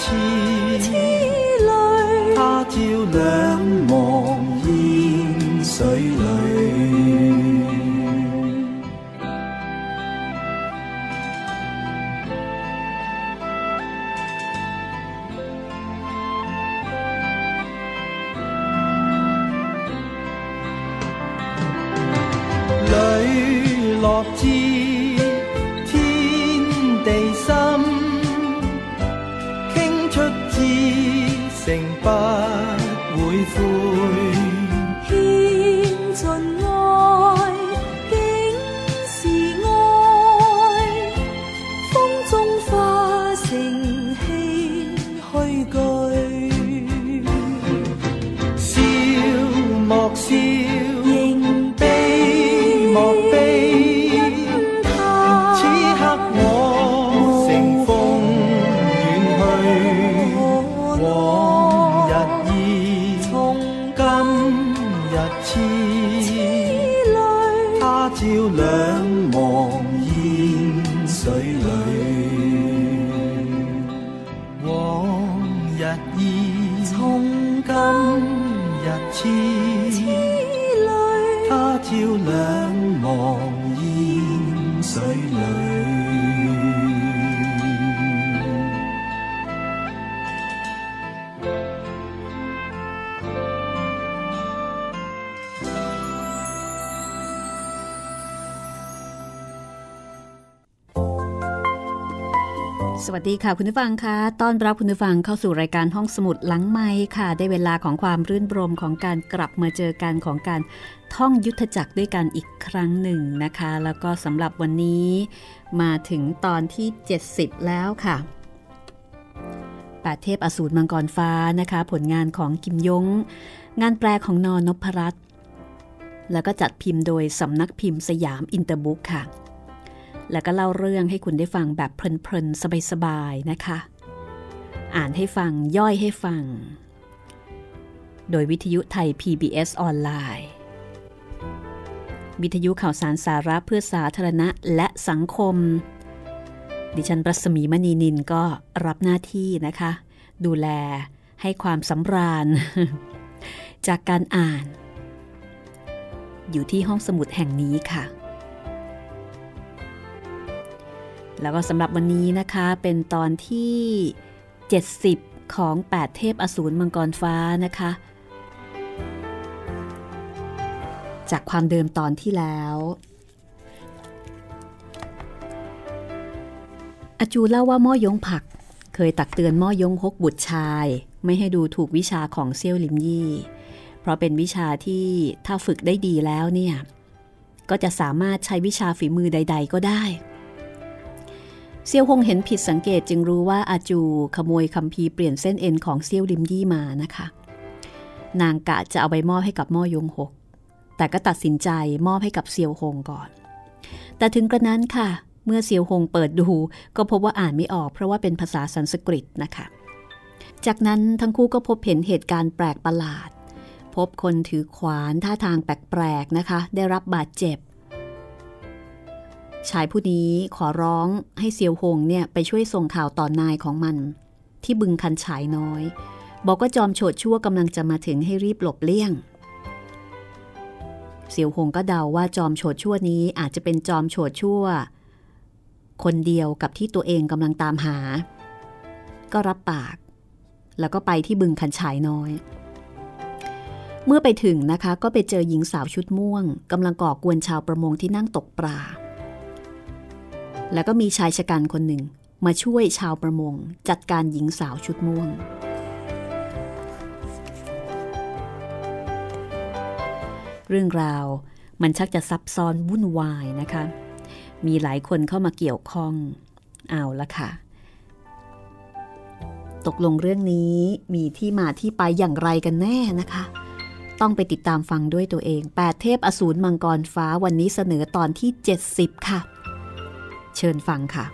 痴泪，他朝两忘。 สวัสดีค่ะคุณผู้ฟังคะต้อนรับคุณผู้ฟังเข้าสู่รายการห้องสมุดหลังไมค์ค่ะ ได้เวลาของความรื่นรมย์ของการกลับมาเจอกันของการท่องยุทธจักรด้วยกันอีกครั้งหนึ่งนะคะ แล้วก็สำหรับวันนี้มาถึงตอนที่ 70 แล้วค่ะแปดเทพอสูรมังกรฟ้านะคะ ผลงานของกิมย้ง งานแปลของน.นพรัตน์แล้วก็จัดพิมพ์โดยสำนักพิมพ์สยามอินเตอร์บุ๊กค่ะ แล้วก็เล่าเรื่องให้คุณได้ฟังแบบเพลินๆ สบายๆ นะคะ อ่านให้ฟังย่อยให้ฟัง โดยวิทยุไทย PBS ออนไลน์ วิทยุข่าวสารสาระเพื่อสาธารณะและสังคม ดิฉันปรัศมีมณีนินก็รับหน้าที่นะคะ ดูแลให้ความสำราญ จากการอ่าน อยู่ที่ห้องสมุดแห่งนี้ค่ะ แล้วก็สำหรับวันนี้นะคะเป็นตอนที่ 70 ของ 8 เทพอสูรมังกรฟ้านะคะ จากความเดิมตอนที่แล้วอาจูเล่าว่าม่อยงผัก เคยตักเตือนม่อยงฮกบุตรชาย ไม่ให้ดูถูกวิชาของเซี่ยวลิมยี่ เพราะเป็นวิชาที่ถ้าฝึกได้ดีแล้วเนี่ย ก็จะสามารถใช้วิชาฝีมือใด ๆ ก็ได้ เซียวฮงเห็นผิดสังเกตจึงรู้ว่าอาจูขโมยคำพีเปลี่ยนเส้นเอ็นของเซียวลิมยี่มานะคะ นางกะจะเอาไปมอบให้กับม่อยงหก แต่ก็ตัดสินใจมอบให้กับเซียวหงก่อน แต่ถึงกระนั้นค่ะ เมื่อเซียวหงเปิดดูก็พบว่าอ่านไม่ออกเพราะว่าเป็นภาษาสันสกฤตนะคะ จากนั้นทั้งคู่ก็พบเห็นเหตุการณ์แปลกประหลาด พบคนถือขวานท่าทางแปลกๆนะคะ ได้รับบาดเจ็บ ชายผู้นี้ขอร้องให้เซียวหงเนี่ยไปช่วยส่งข่าวต่อนายของมัน ที่บึงคันฉายน้อย บอกว่าจอมโฉดชั่วกำลังจะมาถึงให้รีบหลบเลี่ยงเสียวหงก็เดาว่าจอมโฉดชั่วนี้อาจจะเป็นจอมโฉดชั่ว คนเดียวกับที่ตัวเองกำลังตามหา ก็รับปาก แล้วก็ไปที่บึงคันฉายน้อยเมื่อไปถึงนะคะก็ไปเจอหญิงสาวชุดม่วงกำลังก่อกวนชาวประมงที่นั่งตกปลา แล้วก็มีชายชะกันคนหนึ่งมาช่วยชาวประมงจัดการหญิงสาวชุดม่วง เรื่องราวมันชักจะซับซ้อนวุ่นวายนะคะ มีหลายคนเข้ามาเกี่ยวข้องเอาละค่ะ ตกลงเรื่องนี้มีที่มาที่ไปอย่างไรกันแน่นะคะ ต้องไปติดตามฟังด้วยตัวเอง 8 เทพอสูรมังกรฟ้าวันนี้เสนอตอนที่ 70 ค่ะ เชิญฟังค่ะ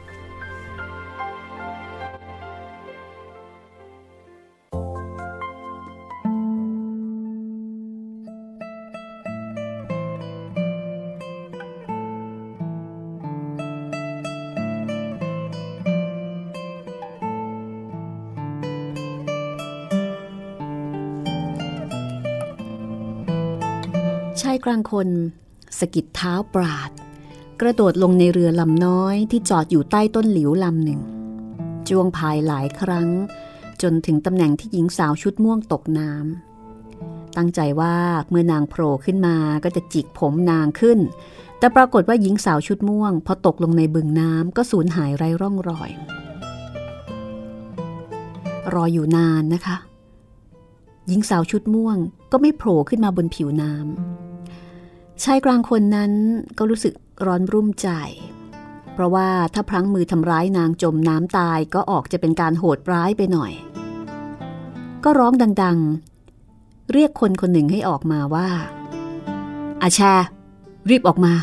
ายกลางคนสกิดเท้าปราด กระโดดลงในเรือลำน้อยที่จอดอยู่ใต้ต้นหลิวลำหนึ่งจ้วงพายหลายครั้ง จนถึงตำแหน่งที่หญิงสาวชุดม่วงตกน้ำตั้งใจว่าเมื่อนางโผล่ขึ้นมาก็จะจิกผมนางขึ้น แต่ปรากฏว่าหญิงสาวชุดม่วง พอตกลงในบึงน้ำก็สูญหายไร้ร่องรอย รออยู่นานนะคะ หญิงสาวชุดม่วงก็ไม่โผล่ขึ้นมาบนผิวน้ำชายกลางคนนั้นก็รู้สึก ร้อนรุ่มใจ เพราะว่าถ้าพลั้งมือทำร้ายนางจมน้ำตายก็ออกจะเป็นการโหดร้ายไปหน่อย ก็ร้องดังๆ เรียกคนคนหนึ่งให้ออกมาว่า อาชา รีบออกมา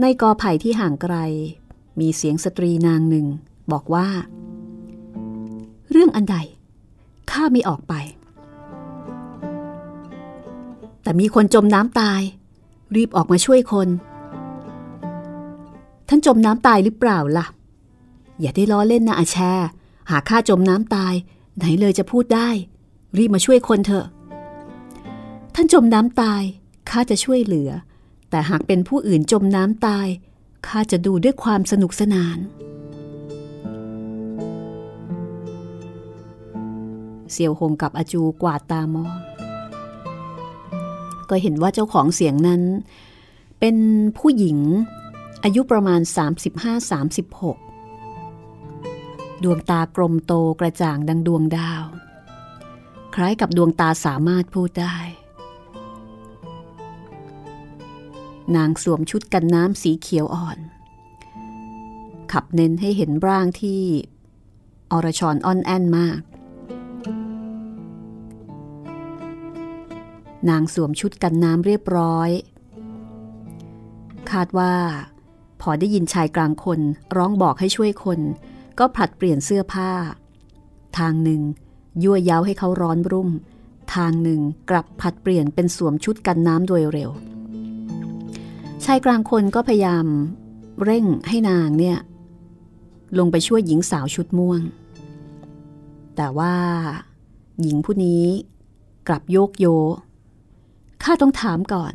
ในกอไผ่ที่ห่างไกล มีเสียงสตรีนางหนึ่ง บอกว่า เรื่องอันใดข้าไม่ออกไป แต่มีคนจมน้ำตาย รีบออกมาช่วยคน ท่านจมน้ำตายหรือเปล่าล่ะ อย่าได้ล้อเล่นนะอาแช หากข้าจมน้ำตาย ไหนเลยจะพูดได้ รีบมาช่วยคนเถอะ ท่านจมน้ำตายข้าจะช่วยเหลือ แต่หากเป็นผู้อื่นจมน้ำตายข้าจะดูด้วยความสนุกสนานเสี่ยวหงกับอาจูกวาดตามอง ก็เห็นว่าเจ้าของเสียงนั้น เป็นผู้หญิง อายุประมาณ 35-36 ดวงตากลมโตกระจ่างดังดวงดาว คล้ายกับดวงตาสามารถพูดได้ นางสวมชุดกันน้ำสีเขียวอ่อน ขับเน้นให้เห็นร่างที่อรชรอ่อนแอนมาก นางสวมชุดกันน้ำเรียบร้อย คาดว่า พอได้ยินชายกลางคนร้องบอกให้ช่วยคน ก็ผลัดเปลี่ยนเสื้อผ้า ทางหนึ่ง ยั่วย้าให้เขาร้อนรุ่ม ทางหนึ่งกลับผัดเปลี่ยนเป็นสวมชุดกันน้ำโดยเร็ว ชายกลางคนก็พยายาม เร่งให้นางเนี่ย ลงไปช่วยหญิงสาวชุดม่วง แต่ว่า หญิงผู้นี้กลับโยกโย ข้าต้องถามก่อน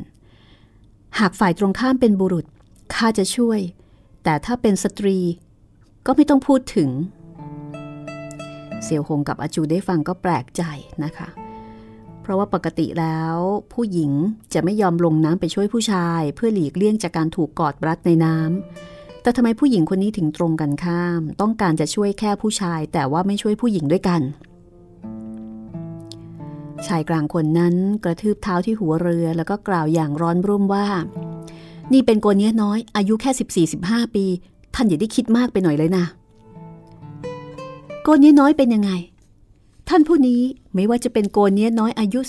หากฝ่ายตรงข้ามเป็นบุรุษข้าจะช่วย แต่ถ้าเป็นสตรีก็ไม่ต้องพูดถึง เสี่ยวหงกับอาจูได้ฟังก็แปลกใจนะคะ เพราะว่าปกติแล้ว ผู้หญิงจะไม่ยอมลงน้ำไปช่วยผู้ชาย เพื่อหลีกเลี่ยงจากการถูกกอดรัดในน้ำแต่ทำไมผู้หญิงคนนี้ถึงตรงกันข้าม ต้องการจะช่วยแค่ผู้ชาย แต่ว่าไม่ช่วยผู้หญิงด้วยกัน ชายกลางคนนั้นกระทืบเท้าที่หัวเรือแล้วก็กล่าวอย่างร้อนรุ่มว่า นี่เป็นโกเนี้ยน้อย อายุแค่สิบห้าปี ท่านอย่าได้คิดมากไปหน่อยเลยนะ โกเนี้ยน้อยเป็นยังไง ท่านผู้นี้ไม่ว่าจะเป็นโกเนี้ยน้อยอายุ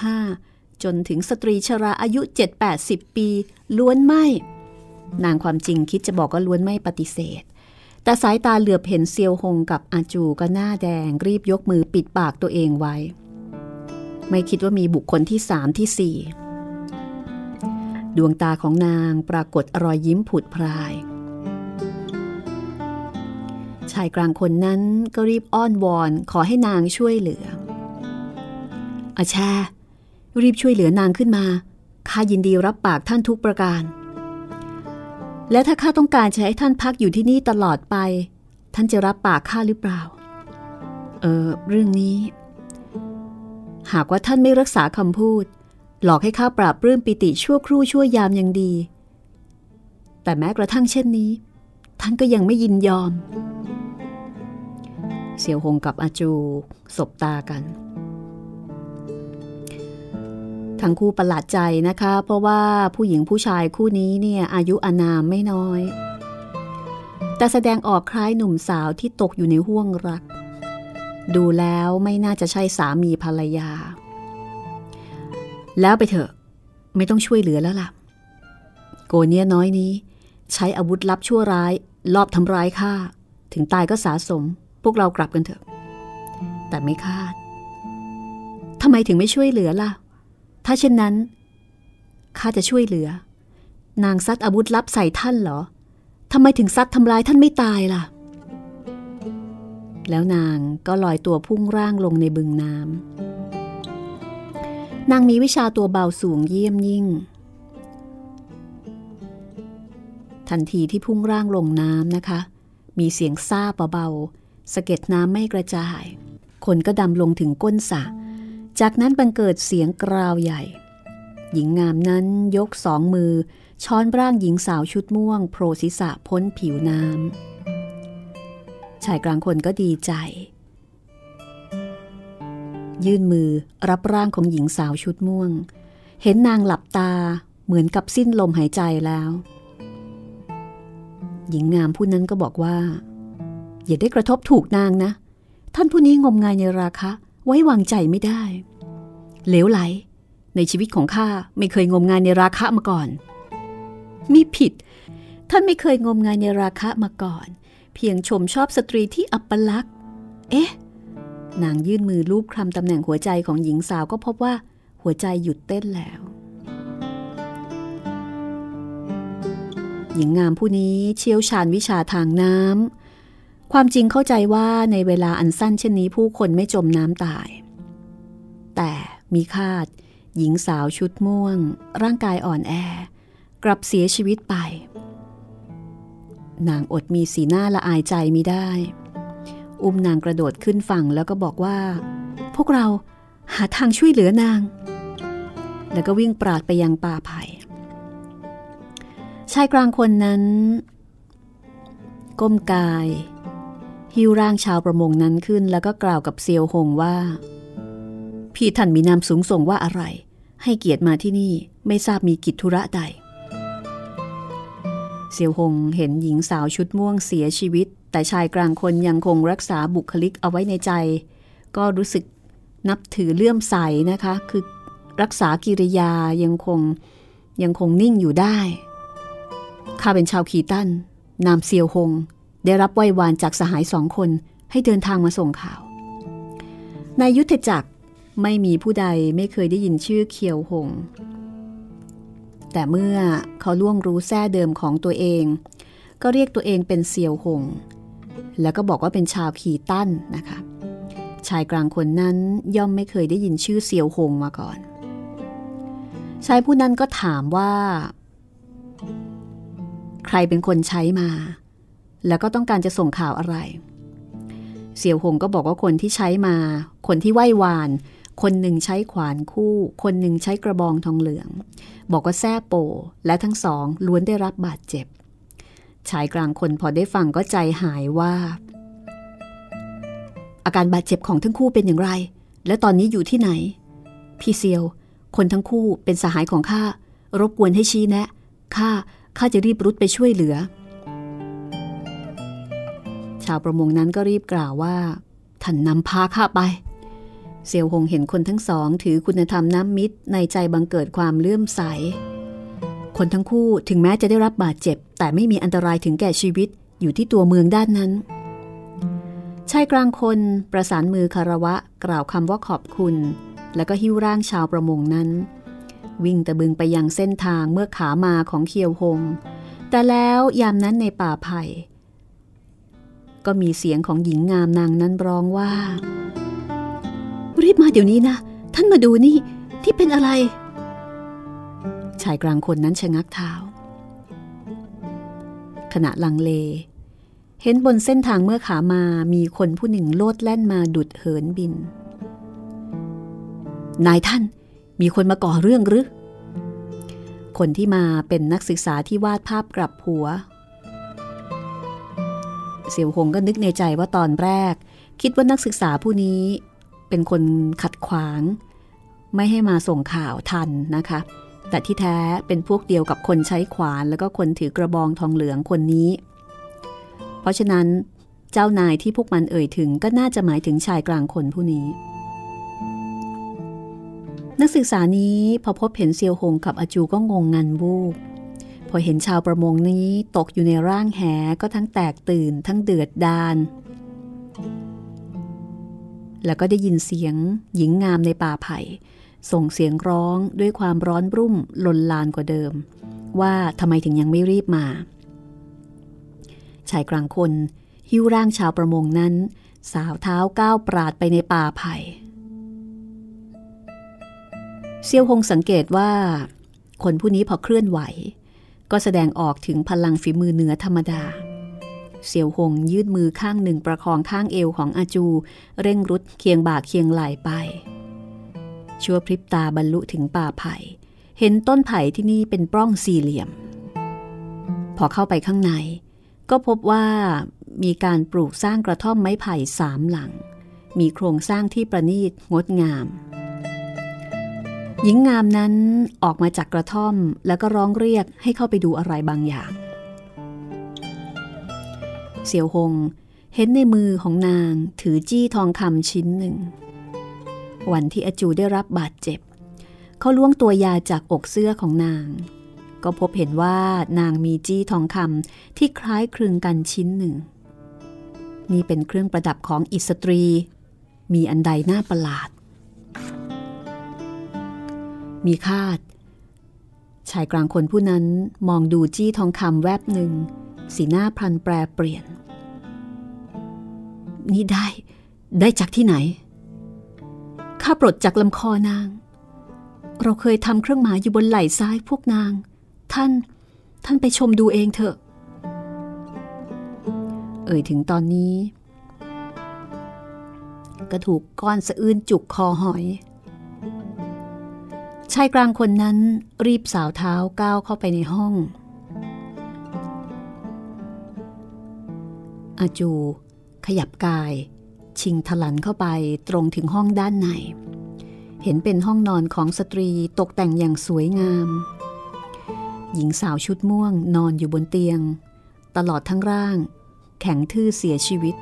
14-15 จนถึงสตรีชราอายุ 7-80 ปี ล้วนไม่ นางความจริงคิดจะบอกก็ล้วนไม่ปฏิเสธแต่สายตาเหลือบเห็นเซียวหงกับอาจูก็หน้าแดงรีบยกมือปิดปากตัวเองไว้ ไม่คิดว่ามีบุคคลที่สามที่สี่ดวงตาของนางปรากฏรอยยิ้มผุดพราย ชายกลางคนนั้นก็รีบอ้อนวอนขอให้นางช่วยเหลือ อาชารีบช่วยเหลือนางขึ้นมา ข้ายินดีรับปากท่านทุกประการ และถ้าข้าต้องการจะให้ท่านพักอยู่ที่นี่ตลอดไป ท่านจะรับปากข้าหรือเปล่า เออเรื่องนี้ หากว่าท่านไม่รักษาคำพูด หลอกให้ข้าปราบปลื้มปิติชั่วครู่ชั่วยามยังดี แต่แม้กระทั่งเช่นนี้ ท่านก็ยังไม่ยินยอม เสี่ยวหงกับอาจูสบตากัน ทั้งคู่ประหลาดใจนะคะ เพราะว่าผู้หญิงผู้ชายคู่นี้เนี่ยอายุอานามไม่น้อย แต่แสดงออกคล้ายหนุ่มสาวที่ตกอยู่ในห่วงรัก ดูแล้วไม่น่าจะใช่สามีภรรยา แล้วไปเถอะ ไม่ต้องช่วยเหลือแล้วล่ะ โกเนียน้อยนี้ ใช้อาวุธลับชั่วร้าย ลอบทำร้ายข้าถึงตายก็สาสม พวกเรากลับกันเถอะ แต่ไม่คาดทำไมถึงไม่ช่วยเหลือล่ะ ถ้าเช่นนั้นข้าจะช่วยเหลือ นางซัดอาวุธลับใส่ท่านเหรอทำไมถึงซัดทำร้ายท่านไม่ตายล่ะ แล้วนางก็ลอยตัวพุ่งร่างลงในบึงน้ำนางมีวิชาตัวเบาสูงเยี่ยมยิ่ง ทันทีที่พุ่งร่างลงน้ำนะคะ มีเสียงซาเบาๆสะเก็ดน้ำไม่กระจาย คนก็ดำลงถึงก้นสระจากนั้นบังเกิดเสียงกราวใหญ่ หญิงงามนั้นยกสองมือ ช้อนร่างหญิงสาวชุดม่วง โผล่ศีรษะพ้นผิวน้ำ ชายกลางคนก็ดีใจ ยื่นมือรับร่างของหญิงสาวชุดม่วง เห็นนางหลับตาเหมือนกับสิ้นลมหายใจแล้ว หญิงงามผู้นั้นก็บอกว่า อย่าได้กระทบถูกนางนะ ท่านผู้นี้งมงายในราคะ ไว้วางใจไม่ได้ เหลวไหล ในชีวิตของข้าไม่เคยงมงายในราคะมาก่อน มีผิด ท่านไม่เคยงมงายในราคะมาก่อน เพียงชมชอบสตรีที่อัปลักษณ์ เอ๊ะ นางยื่นมือลูบคลำตำแหน่งหัวใจของหญิงสาวก็พบว่าหัวใจหยุดเต้นแล้ว หญิงงามผู้นี้เชี่ยวชาญวิชาทางน้ำ ความจริงเข้าใจว่าในเวลาอันสั้นเช่นนี้ผู้คนไม่จมน้ำตาย แต่มีคาด หญิงสาวชุดม่วง ร่างกายอ่อนแอกลับเสียชีวิตไป นางอดมีสีหน้าละอายใจมิได้ อุ้มนางกระโดดขึ้นฝั่งแล้วก็บอกว่า พวกเราหาทางช่วยเหลือนาง แล้วก็วิ่งปราดไปยังป่าไผ่ชายกลางคนนั้น ก้มกาย หิวร่างชาวประมงนั้นขึ้นแล้วก็กล่าวกับเซียวหงว่า พี่ท่านมีนามสูงส่งว่าอะไร ให้เกียรติมาที่นี่ไม่ทราบมีกิจธุระใด เซียวหงเห็นหญิงสาวชุดม่วงเสียชีวิต แต่ชายกลางคนยังคงรักษาบุคลิกเอาไว้ในใจ ก็รู้สึกนับถือเลื่อมใสนะคะ คือรักษากิริยายังคงยังคงนิ่งอยู่ได้ ข้าเป็นชาวขีตัน นามเซียวหง ได้รับไหว้วานจากสหายสองคนให้เดินทางมาส่งข่าว ในยุทธจักรไม่มีผู้ใดไม่เคยได้ยินชื่อเคียวหง แต่เมื่อเขาล่วงรู้แท้เดิมของตัวเอง ก็เรียกตัวเองเป็นเซียวหง แล้วก็บอกว่าเป็นชาวขีตั้นนะคะ ชายกลางคนนั้นย่อมไม่เคยได้ยินชื่อเซียวหงมาก่อน ชายผู้นั้นก็ถามว่า ใครเป็นคนใช้มา แล้วก็ต้องการจะส่งข่าวอะไร เสี่ยวหงก็บอกว่าคนที่ใช้มา คนที่ไหว้วาน คนหนึ่งใช้ขวานคู่ คนหนึ่งใช้กระบองทองเหลือง บอกว่าแซ่โป และทั้งสองล้วนได้รับบาดเจ็บ ชายกลางคนพอได้ฟังก็ใจหายว่า อาการบาดเจ็บของทั้งคู่เป็นอย่างไร และตอนนี้อยู่ที่ไหน พี่เซียว คนทั้งคู่เป็นสหายของข้ารบกวนให้ชี้แนะข้าข้าจะรีบรุดไปช่วยเหลือ ชาวประมงนั้นก็รีบกล่าวว่าทท่านนำพาข้าไป เซียวหงเห็นคนทั้งสอง ถือคุณธรรมน้ำมิตรในใจบังเกิดความเลื่อมใส คนทั้งคู่ถึงแม้จะได้รับบาดเจ็บ แต่ไม่มีอันตรายถึงแก่ชีวิตอยู่ที่ตัวเมืองด้านนั้นชายกลางคนประสานมือคารวะกล่าวคำว่าขอบคุณ แล้วก็หิ้วร่างชาวประมงนั้น วิ่งตะบึงไปยังเส้นทางเมื่อขามาของเคียวหง แต่แล้วยามนั้นในป่าไผ่ก็มีเสียงของหญิงงามนางนั้นร้องว่า รีบมาเดี๋ยวนี้นะ ท่านมาดูนี่ ที่เป็นอะไร ชายกลางคนนั้นชะงักเท้า ขณะลังเล เห็นบนเส้นทางเมื่อขามามีคนผู้หนึ่งโลดแล่นมาดุดเหินบิน นายท่านมีคนมาก่อเรื่องหรือ คนที่มาเป็นนักศึกษาที่วาดภาพกลับหัว เสี่ยวหงก็นึกในใจว่าตอนแรก คิดว่านักศึกษาผู้นี้ เป็นคนขัดขวาง ไม่ให้มาส่งข่าวทันนะคะ แต่ที่แท้เป็นพวกเดียวกับคนใช้ขวานแล้วก็คนถือกระบองทองเหลืองคนนี้ เพราะฉะนั้นเจ้านายที่พวกมันเอ่ยถึงก็น่าจะหมายถึงชายกลางคนผู้นี้ นักศึกษานี้พอพบเห็นเซียวหงกับอาจูก็งงงันวูบพอเห็นชาวประมงนี้ตกอยู่ในร่างแหก็ทั้งแตกตื่น ทั้งเดือดดาน แล้วก็ได้ยินเสียงหญิงงามในป่าไผ่ ส่งเสียงร้องด้วยความร้อนรุ่มลนลานกว่าเดิม ว่าทำไมถึงยังไม่รีบมา ชายกลางคนหิ้วร่างชาวประมงนั้น สาวเท้าก้าวปราดไปในป่าไผ่เซียวหงสังเกตว่า คนผู้นี้พอเคลื่อนไหว ก็แสดงออกถึงพลังฝีมือเหนือธรรมดา เสี่ยวหงยืดมือข้างหนึ่งประคองข้างเอวของอาจู เร่งรุดเคียงบ่าเคียงไหลไป ชั่วพริบตาบรรลุถึงป่าไผ่ เห็นต้นไผ่ที่นี่เป็นปล้องสี่เหลี่ยม พอเข้าไปข้างใน ก็พบว่ามีการปลูกสร้างกระท่อมไม้ไผ่สามหลัง มีโครงสร้างที่ประณีตงดงาม หญิงงามนั้นออกมาจากกระท่อมแล้วก็ร้องเรียกให้เข้าไปดูอะไรบางอย่าง เสี่ยวหง เห็นในมือของนางถือจี้ทองคำชิ้นหนึ่ง วันที่อจูได้รับบาดเจ็บ เขาล้วงตัวยาจากอกเสื้อของนาง ก็พบเห็นว่านางมีจี้ทองคำที่คล้ายคลึงกันชิ้นหนึ่ง นี่เป็นเครื่องประดับของอิสตรี มีอันใดน่าประหลาด มีคาดชายกลางคนผู้นั้นมองดูจี้ทองคำแวบหนึ่ง สีหน้าพลันแปรเปลี่ยน นี่ได้ ได้จากที่ไหน ข้าปลดจากลำคอนาง เราเคยทำเครื่องหมายอยู่บนไหล่ซ้ายพวกนาง ท่าน ท่านไปชมดูเองเถอะ เอ่ยถึงตอนนี้ ก็ถูกก้อนสะอื้นจุกคอหอยชายกลางคนนั้นรีบสาวเท้าก้าวเข้าไปในห้อง อาจู ขยับกาย ชิงทลันเข้าไปตรงถึงห้องด้านใน เห็นเป็นห้องนอนของสตรีตกแต่งอย่างสวยงาม หญิงสาวชุดม่วงนอนอยู่บนเตียง ตลอดทั้งร่าง แข็งทื่อเสียชีวิต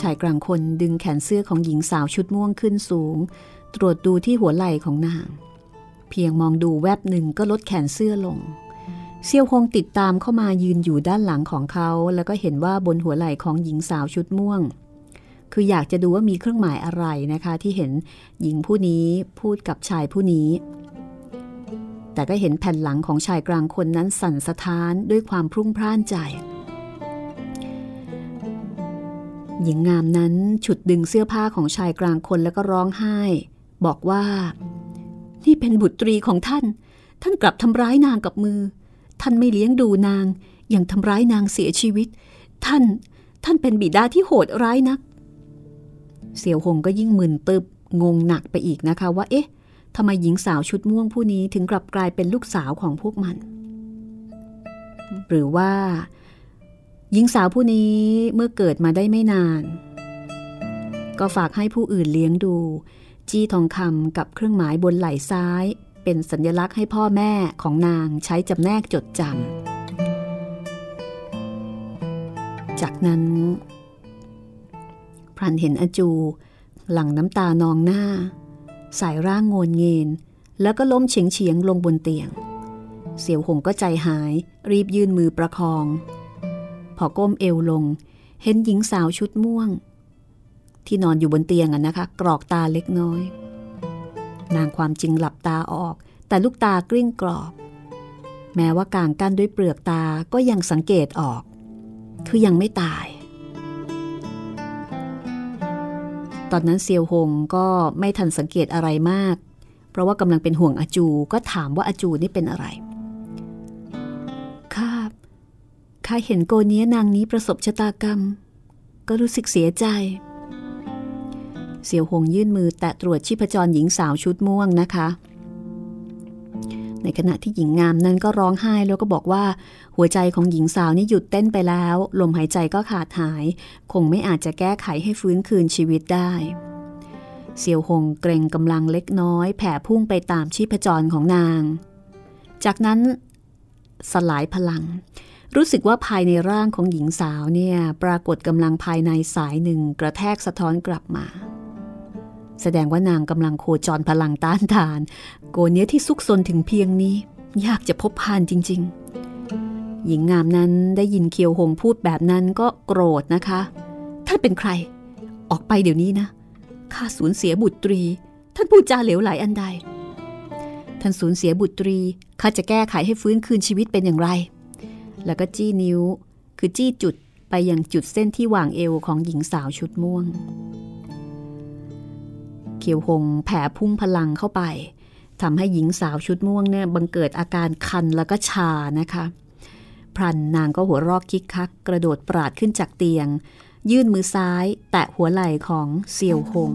ชายกลางคนดึงแขนเสื้อของหญิงสาวชุดม่วงขึ้นสูง ตรวจดูที่หัวไหล่ของนาง เพียงมองดูแวบหนึ่งก็ลดแขนเสื้อลง เซียวคงติดตามเข้ามายืนอยู่ด้านหลังของเขา แล้วก็เห็นว่าบนหัวไหล่ของหญิงสาวชุดม่วง คืออยากจะดูว่ามีเครื่องหมายอะไรนะคะ ที่เห็นหญิงผู้นี้พูดกับชายผู้นี้ แต่ก็เห็นแผ่นหลังของชายกลางคนนั้นสั่นสะท้านด้วยความพรุ่งพร่านใจ หญิงงามนั้นฉุดดึงเสื้อผ้าของชายกลางคนแล้วก็ร้องไห้ บอกว่า นี่เป็นบุตรีของท่าน ท่านกลับทำร้ายนางกับมือ ท่านไม่เลี้ยงดูนางยังทำร้ายนางเสียชีวิต ท่าน ท่านเป็นบิดาที่โหดร้ายนัก เสี่ยวหงก็ยิ่งมึนตึบงงหนักไปอีกนะคะว่า เอ๊ะทำไมหญิงสาวชุดม่วงผู้นี้ถึงกลับกลายเป็นลูกสาวของพวกมัน หรือว่า หญิงสาวผู้นี้เมื่อเกิดมาได้ไม่นาน ก็ฝากให้ผู้อื่นเลี้ยงดู จี้ทองคำกับเครื่องหมายบนไหล่ซ้าย เป็นสัญลักษณ์ให้พ่อแม่ของนางใช้จำแนกจดจำ จากนั้นพรันเห็นอจู หลั่งน้ำตานองหน้า สายร่างโงนเงินแล้วก็ล้มเฉียงเฉียงลงบนเตียง เสี่ยวหงก็ใจหายรีบยื่นมือประคอง พอก้มเอวลง เห็นหญิงสาวชุดม่วง ที่นอนอยู่บนเตียงอะนะคะ กรอกตาเล็กน้อย นางความจริงหลับตาออก แต่ลูกตากลิ้งกรอบ แม้ว่ากางกั้นด้วยเปลือกตาก็ยังสังเกตออก คือยังไม่ตาย ตอนนั้นเซียวหงก็ไม่ทันสังเกตอะไรมาก เพราะว่ากำลังเป็นห่วงอาจูก็ถามว่าอาจูนี่เป็นอะไรข้าข้าเห็นโกเนี้ยนางนี้ประสบชะตากรรม ก็รู้สึกเสียใจ เสี่ยวหงยื่นมือแตะตรวจชีพจรหญิงสาวชุดม่วงนะคะ ในขณะที่หญิงงามนั้นก็ร้องไห้แล้วก็บอกว่า หัวใจของหญิงสาวนี่หยุดเต้นไปแล้ว ลมหายใจก็ขาดหาย คงไม่อาจจะแก้ไขให้ฟื้นคืนชีวิตได้เสี่ยวหงเกรงกำลังเล็กน้อย แผ่พุ่งไปตามชีพจรของนาง จากนั้นสลายพลัง รู้สึกว่าภายในร่างของหญิงสาวเนี่ย ปรากฏกำลังภายในสายหนึ่งกระแทกสะท้อนกลับมา แสดงว่านางกำลังโคจรพลังต้านทาน โกเนี้ยที่ซุกซนถึงเพียงนี้ ยากจะพบพานจริง ๆ หญิงงามนั้นได้ยินเคียวหงพูดแบบนั้นก็โกรธนะคะ ท่านเป็นใคร ออกไปเดี๋ยวนี้นะข้าสูญเสียบุตรี ท่านพูดจาเหลวไหลอันใด ท่านสูญเสียบุตรีข้าจะแก้ไขให้ฟื้นคืนชีวิตเป็นอย่างไร แล้วก็จี้นิ้ว คือจี้จุดไปยังจุดเส้นที่วางเอวของหญิงสาวชุดม่วง เขียวหงแผ่พุ่งพลังเข้าไปทำให้หญิงสาวชุดม่วงเนี่ยบังเกิดอาการคันแล้วก็ชานะคะพรันนางก็หัวรอกคิกคัก กระโดดปราดขึ้นจากเตียง ยื่นมือซ้าย แตะหัวไหล่ของเซียวหง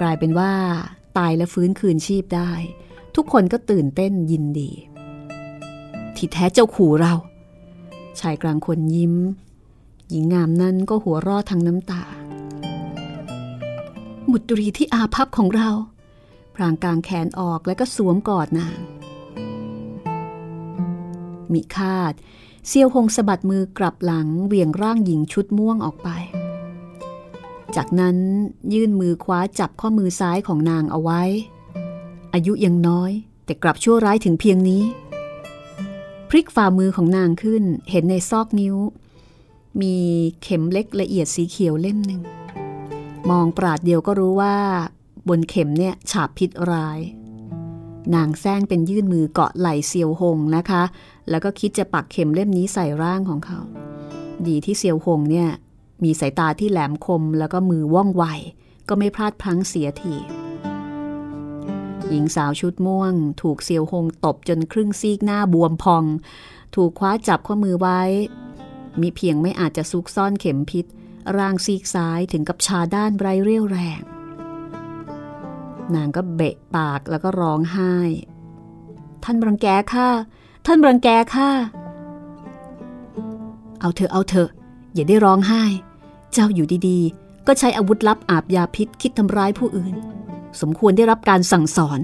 กลายเป็นว่า ตายและฟื้นคืนชีพได้ ทุกคนก็ตื่นเต้นยินดี ที่แท้เจ้าขู่เรา ชายกลางคนยิ้ม หญิงงามนั้นก็หัวรอดทั้งน้ำตา บุตรีที่อาภัพของเราพรางกลางแขนออกแล้วก็สวมกอดนาง มิคาดเซียวหงสะบัดมือกลับหลังเวียงร่างหญิงชุดม่วงออกไป จากนั้นยื่นมือคว้าจับข้อมือซ้ายของนางเอาไว้ อายุยังน้อย แต่กลับชั่วร้ายถึงเพียงนี้ พลิกฝ่ามือของนางขึ้นเห็นในซอกนิ้ว มีเข็มเล็กละเอียดสีเขียวเล่มหนึ่ง มองปราดเดียวก็รู้ว่าบนเข็มเนี่ยฉาบพิษร้าย นางแซงเป็นยื่นมือเกาะไหล่เซียวหงนะคะ แล้วก็คิดจะปักเข็มเล่มนี้ใส่ร่างของเขา ดีที่เซียวหงเนี่ยมีสายตาที่แหลมคมแล้วก็มือว่องไว ก็ไม่พลาดพลั้งเสียทีหญิงสาวชุดม่วง ถูกเซียวหงตบจนครึ่งซีกหน้าบวมพอง ถูกคว้าจับข้อมือไว้มีเพียงไม่อาจจะซุกซ่อนเข็มพิษ ร่างซีกซ้ายถึงกับชาด้านไรเรี่ยวแรง นางก็เบะปากแล้วก็ร้องไห้ ท่านรังแกข้าท่านรังแกข้าเอาเถอะเอาเถอะ อย่าได้ร้องไห้ เจ้าอยู่ดีๆ ก็ใช้อาวุธลับอาบยาพิษคิดทำร้ายผู้อื่น สมควรได้รับการสั่งสอน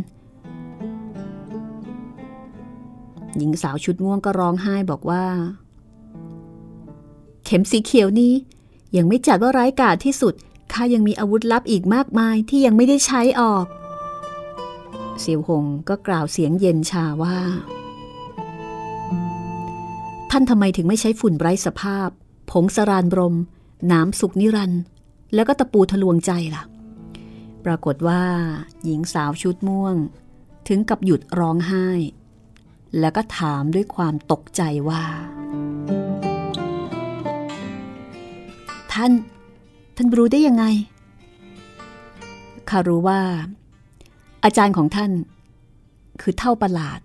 หญิงสาวชุดม่วงก็ร้องไห้บอกว่า เข็มสีเขียวนี้ ยังไม่จัดว่าร้ายกาจที่สุด ข้ายังมีอาวุธลับอีกมากมายที่ยังไม่ได้ใช้ออก เสียวหงก็กล่าวเสียงเย็นชาว่า ท่านทำไมถึงไม่ใช้ฝุ่นไร้สภาพ ผงสรานบรม น้ำสุกนิรันด์แล้วก็ตะปูทะลวงใจล่ะ ปรากฏว่า หญิงสาวชุดม่วง ถึงกับหยุดร้องไห้ แล้วก็ถามด้วยความตกใจว่า ท่าน ท่านรู้ได้ยังไงข้ารู้ว่า อาจารย์ของท่าน คือเท่าประหลาด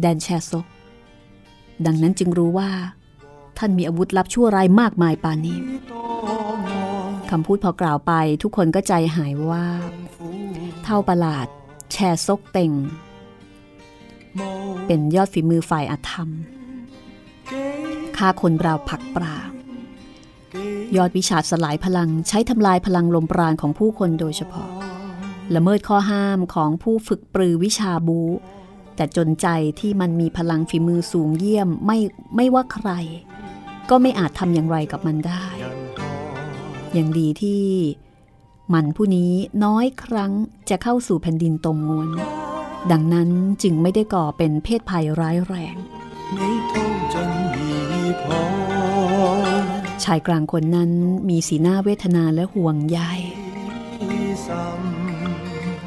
แดนแชซก ดังนั้นจึงรู้ว่า ท่านมีอาวุธลับชั่วร้ายมากมายปานนี้คำพูดพอกล่าวไปทุกคนก็ใจหายว่า เท่าประหลาด แชซกเต็งเป็นยอดฝีมือฝ่ายอธรรมฆ่าคนราวผักปลา ยอดวิชาสลายพลังใช้ทำลายพลังลมปราณของผู้คนโดยเฉพาะ ละเมิดข้อห้ามของผู้ฝึกปรือวิชาบู แต่จนใจที่มันมีพลังฝีมือสูงเยี่ยมไม่ไม่ว่าใคร ก็ไม่อาจทำอย่างไรกับมันได้ อย่างดีที่มันผู้นี้น้อยครั้งจะเข้าสู่แผ่นดินตรงงวนดังนั้นจึงไม่ได้ก่อเป็นเพศภัยร้ายแรง ชายกลางคนนั้นมีสีหน้าเวทนาและห่วงใย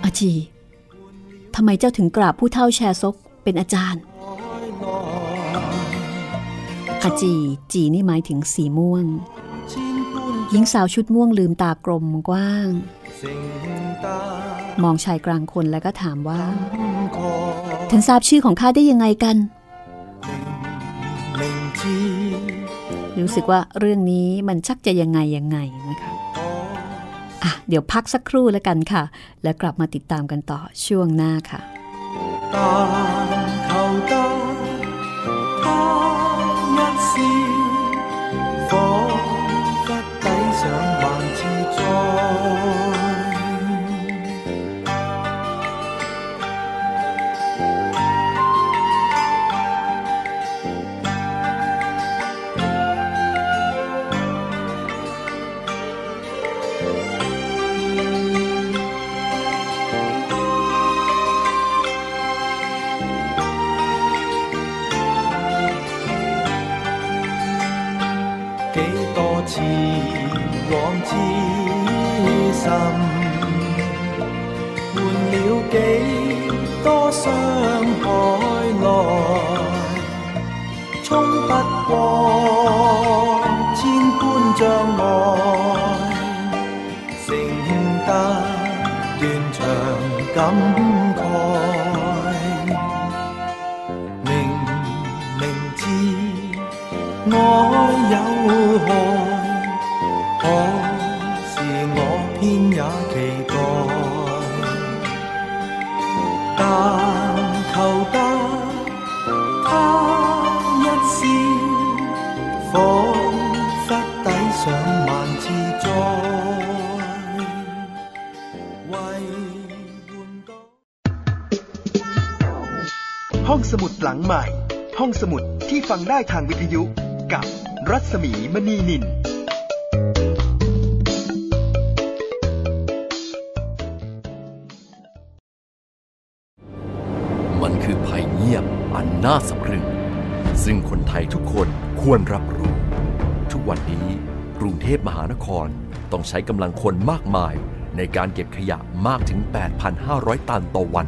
อาจีทำไมเจ้าถึงกราบผู้เท่าแชซกเป็นอาจารย์อาจี จีนี่หมายถึงสีม่วง หญิงสาวชุดม่วงลืมตากลมกว้าง มองชายกลางคนแล้วก็ถามว่าท่านทราบชื่อของข้าได้ยังไงกัน รู้สึกว่าเรื่องนี้มันชักจะยังไงยังไงนะคะอะเดี๋ยวพักสักครู่แล้วกันค่ะ แล้วกลับมาติดตามกันต่อช่วงหน้าค่ะ 心换了几多伤害，来冲不过千般障碍，承得断肠感。 สมุดหลังใหม่ ห้องสมุดที่ฟังได้ทางวิทยุกับรัศมีมณีนิน มันคือภัยเงียบอันน่าสะพรึง ซึ่งคนไทยทุกคนควรรับรู้ ทุกวันนี้กรุงเทพมหานครต้องใช้กำลังคนมากมายในการเก็บขยะมากถึง 8,500 ตันต่อวัน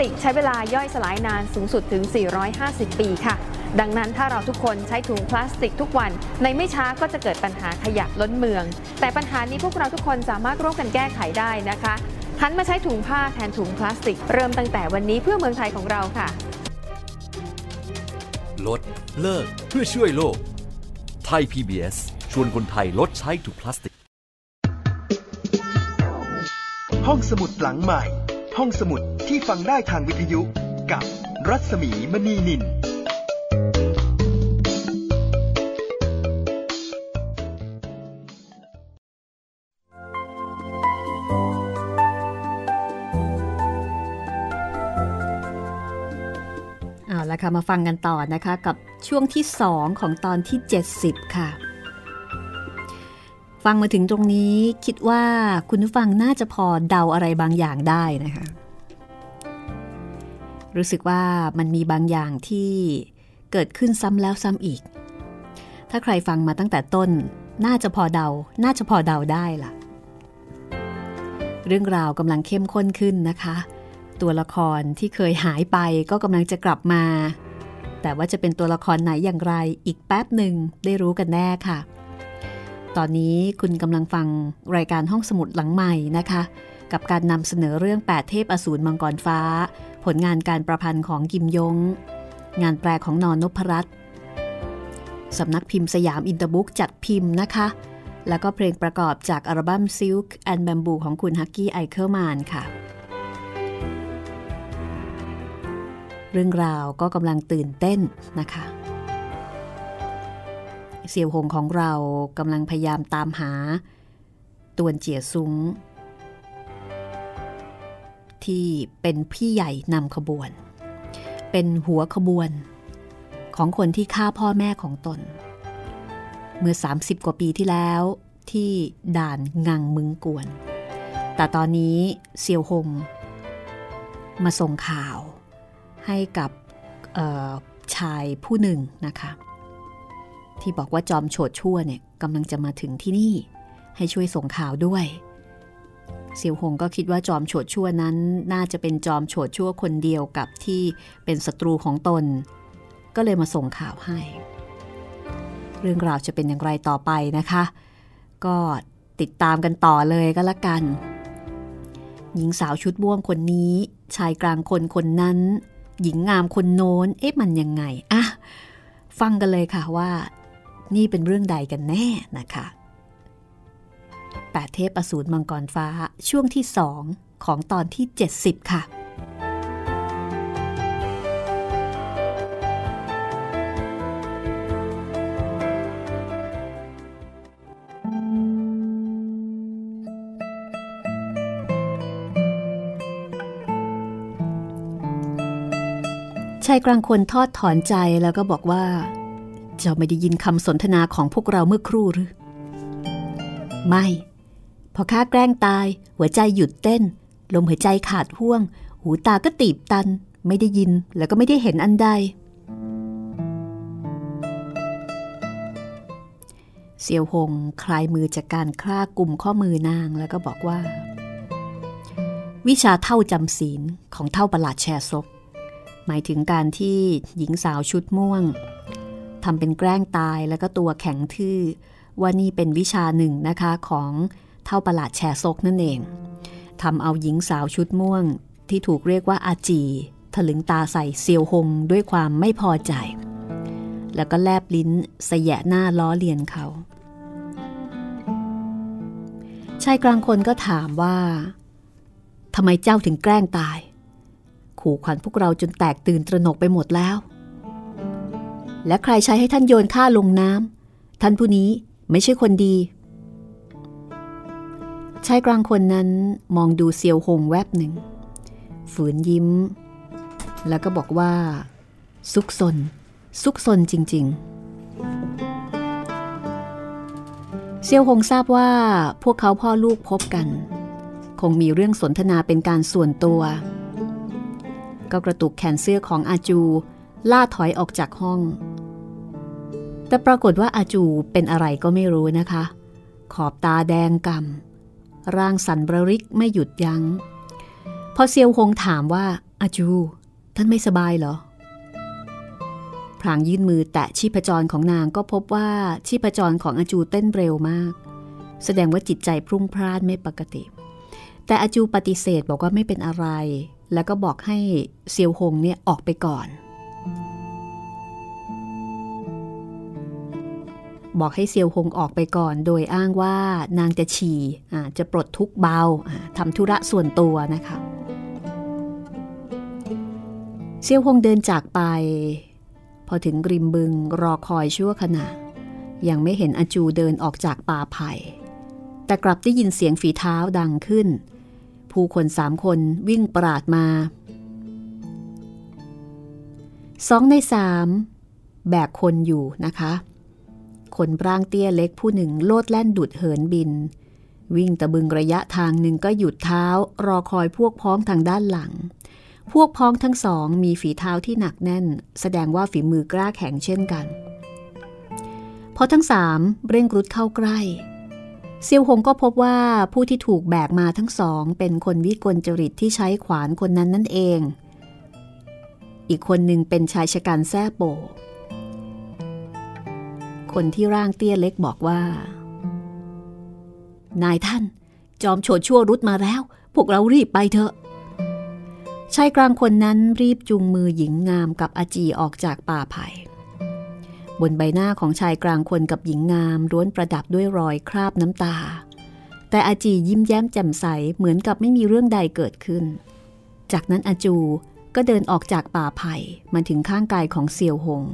ติกใช้เวลาย่อยสลายนานสูงสุดถึง 450 ปีค่ะ ดังนั้นถ้าเราทุกคนใช้ถุงพลาสติกทุกวัน ในไม่ช้าก็จะเกิดปัญหาขยะล้นเมือง แต่ปัญหานี้พวกเราทุกคนสามารถร่วมกันแก้ไขได้นะคะหันมาใช้ถุงผ้าแทนถุงพลาสติก เริ่มตั้งแต่วันนี้เพื่อเมืองไทยของเราค่ะ ลดเลิกเพื่อช่วยโลก ไทย PBS ชวนคนไทยลดใช้ถุงพลาสติก ห้องสมุดหลังใหม่ ห้องสมุดที่ฟังได้ทางวิทยุกับรัศมีมณีนิน เอาละค่ะ มาฟังกันต่อนะคะ กับช่วงที่ 2 ของตอนที่ 70 ค่ะ ฟังมาถึงตรงนี้คิดว่าคุณผู้ฟังน่าจะพอเดาอะไรบางอย่างได้นะคะ รู้สึกว่ามันมีบางอย่างที่เกิดขึ้นซ้ำแล้วซ้ำอีก ถ้าใครฟังมาตั้งแต่ต้น น่าจะพอเดา น่าจะพอเดาได้ล่ะ เรื่องราวกำลังเข้มข้นขึ้นนะคะ ตัวละครที่เคยหายไปก็กำลังจะกลับมา แต่ว่าจะเป็นตัวละครไหนอย่างไรอีกแป๊บหนึ่งได้รู้กันแน่ค่ะ ตอนนี้คุณกำลังฟังรายการห้องสมุดหลังใหม่นะคะ กับการนำเสนอเรื่อง 8 เทพอสูรมังกรฟ้า ผลงานการประพันธ์ของกิมยง งานแปลของนอนนพรัตน์สำนักพิมพ์สยามอินเตอร์บุ๊กจัดพิมพ์นะคะ แล้วก็เพลงประกอบจากอัลบั้ม Silk and Bamboo ของคุณฮักกี้ไอเคิลแมนค่ะ เรื่องราวก็กำลังตื่นเต้นนะคะ เสี่ยวหงของเรากำลังพยายามตามหา ตวนเจียซุ้ง ที่เป็นพี่ใหญ่นำขบวน เป็นหัวขบวน ของคนที่ฆ่าพ่อแม่ของตน เมื่อ 30 กว่าปีที่แล้วที่ด่านงังมึงกวน แต่ตอนนี้เซียวหง มาส่งข่าวให้กับชายผู้หนึ่งนะคะ ที่บอกว่าจอมโฉดชั่วเนี่ยกำลังจะมาถึงที่นี่ ให้ช่วยส่งข่าวด้วยเซียวหงก็คิดว่าจอมโฉดชั่วนั้น น่าจะเป็นจอมโฉดชั่วคนเดียวกับที่เป็นศัตรูของตน ก็เลยมาส่งข่าวให้ เรื่องราวจะเป็นอย่างไรต่อไปนะคะ ก็ติดตามกันต่อเลยก็แล้วกัน หญิงสาวชุดม่วงคนนี้ ชายกลางคนคนนั้น หญิงงามคนโน้น เอ๊ะมันยังไงอะฟังกันเลยค่ะว่า นี่เป็นเรื่องใดกันแน่นะคะแปดเทพอสูรมังกรฟ้าช่วงที่สองของตอนที่ 70 ค่ะ ชายกลางคนทอดถอนใจแล้วก็บอกว่า เจ้าไม่ได้ยินคำสนทนาของพวกเราเมื่อครู่หรือ ไม่ พอข้าแกล้งตาย หัวใจหยุดเต้น ลมหายใจขาดห่วง หูตาก็ตีบตัน ไม่ได้ยินแล้วก็ไม่ได้เห็นอันใด เซียวหงคลายมือจากการคล้ากลุ่มข้อมือนางแล้วก็บอกว่า วิชาเท่าจำศีลของเท่าประหลาดแชซกหมายถึงการที่หญิงสาวชุดม่วง ทำเป็นแกล้งตายแล้วก็ตัวแข็งทื่อ ว่านี่เป็นวิชาหนึ่งนะคะของเท่าประหลาดแชซกนั่นเองทำเอาหญิงสาวชุดม่วง ที่ถูกเรียกว่าอาจีถลึงตาใส่เซียวหงด้วยความไม่พอใจ แล้วก็แลบลิ้นเสยะหน้าล้อเลียนเขาชายกลางคนก็ถามว่าทำไมเจ้าถึงแกล้งตาย ขู่ขวัญพวกเราจนแตกตื่นตระหนกไปหมดแล้ว และใครใช้ให้ท่านโยนข้าลงน้ำท่านผู้นี้ไม่ใช่คนดีชายกลางคนนั้นมองดูเซียวหงแวบหนึ่ง ฝืนยิ้ม แล้วก็บอกว่า ซุกซน ซุกซนจริง ๆ เซียวหงทราบว่าพวกเขาพ่อลูกพบกัน คงมีเรื่องสนทนาเป็นการส่วนตัว ก็กระตุกแขนเสื้อของอาจู ล่าถอยออกจากห้อง แต่ปรากฏว่าอาจูเป็นอะไรก็ไม่รู้นะคะ ขอบตาแดงกำร่างสันบริกไม่หยุดยัง้ง พอเซียวหงถามว่าอาจู ท่านไม่สบายเหรอพรางยื่นมือแตะชีพจรของนางก็พบว่าชีพจรของอาจูเต้นเร็วมาก แสดงว่าจิตใจพรุ่งพร่านไม่ปกติ แต่อาจูปฏิเสธบอกว่าไม่เป็นอะไร แล้วก็บอกให้เซียวหงเนี่ยออกไปก่อน บอกให้เซียวหงออกไปก่อน โดยอ้างว่านางจะฉี่จะปลดทุกเบาทำธุระส่วนตัวนะคะเซียวหงเดินจากไป พอถึงริมบึงรอคอยชั่วขณะ ยังไม่เห็นอาจูเดินออกจากป่าไผ่แต่กลับได้ยินเสียงฝีเท้าดังขึ้น ผู้คนสามคนวิ่งปราดมาสองในสามแบกคนอยู่นะคะ คนร่างเตี้ยเล็กผู้หนึ่งโลดแล่นดุดเหินบิน วิ่งตะบึงระยะทางหนึ่งก็หยุดเท้ารอคอยพวกพ้องทางด้านหลัง พวกพ้องทั้งสองมีฝีเท้าที่หนักแน่น แสดงว่าฝีมือกล้าแข็งเช่นกันพอทั้งสามเร่งรุดเข้าใกล้เซียวหงก็พบว่าผู้ที่ถูกแบกมาทั้งสอง เป็นคนวิกลจริตที่ใช้ขวานคนนั้นนั่นเอง อีกคนหนึ่งเป็นชายชะกันแซ่โป คนที่ร่างเตี้ยเล็กบอกว่า นายท่าน จอมโฉดชั่วรุดมาแล้ว พวกเรารีบไปเถอะชายกลางคนนั้นรีบจูงมือหญิงงามกับอาจีออกจากป่าไผ่บนใบหน้าของชายกลางคนกับหญิงงามล้วนประดับด้วยรอยคราบน้ำตา แต่อาจียิ้มแย้มแจ่มใสเหมือนกับไม่มีเรื่องใดเกิดขึ้น จากนั้นอาจูก็เดินออกจากป่าไผ่มาถึงข้างกายของเซียวหง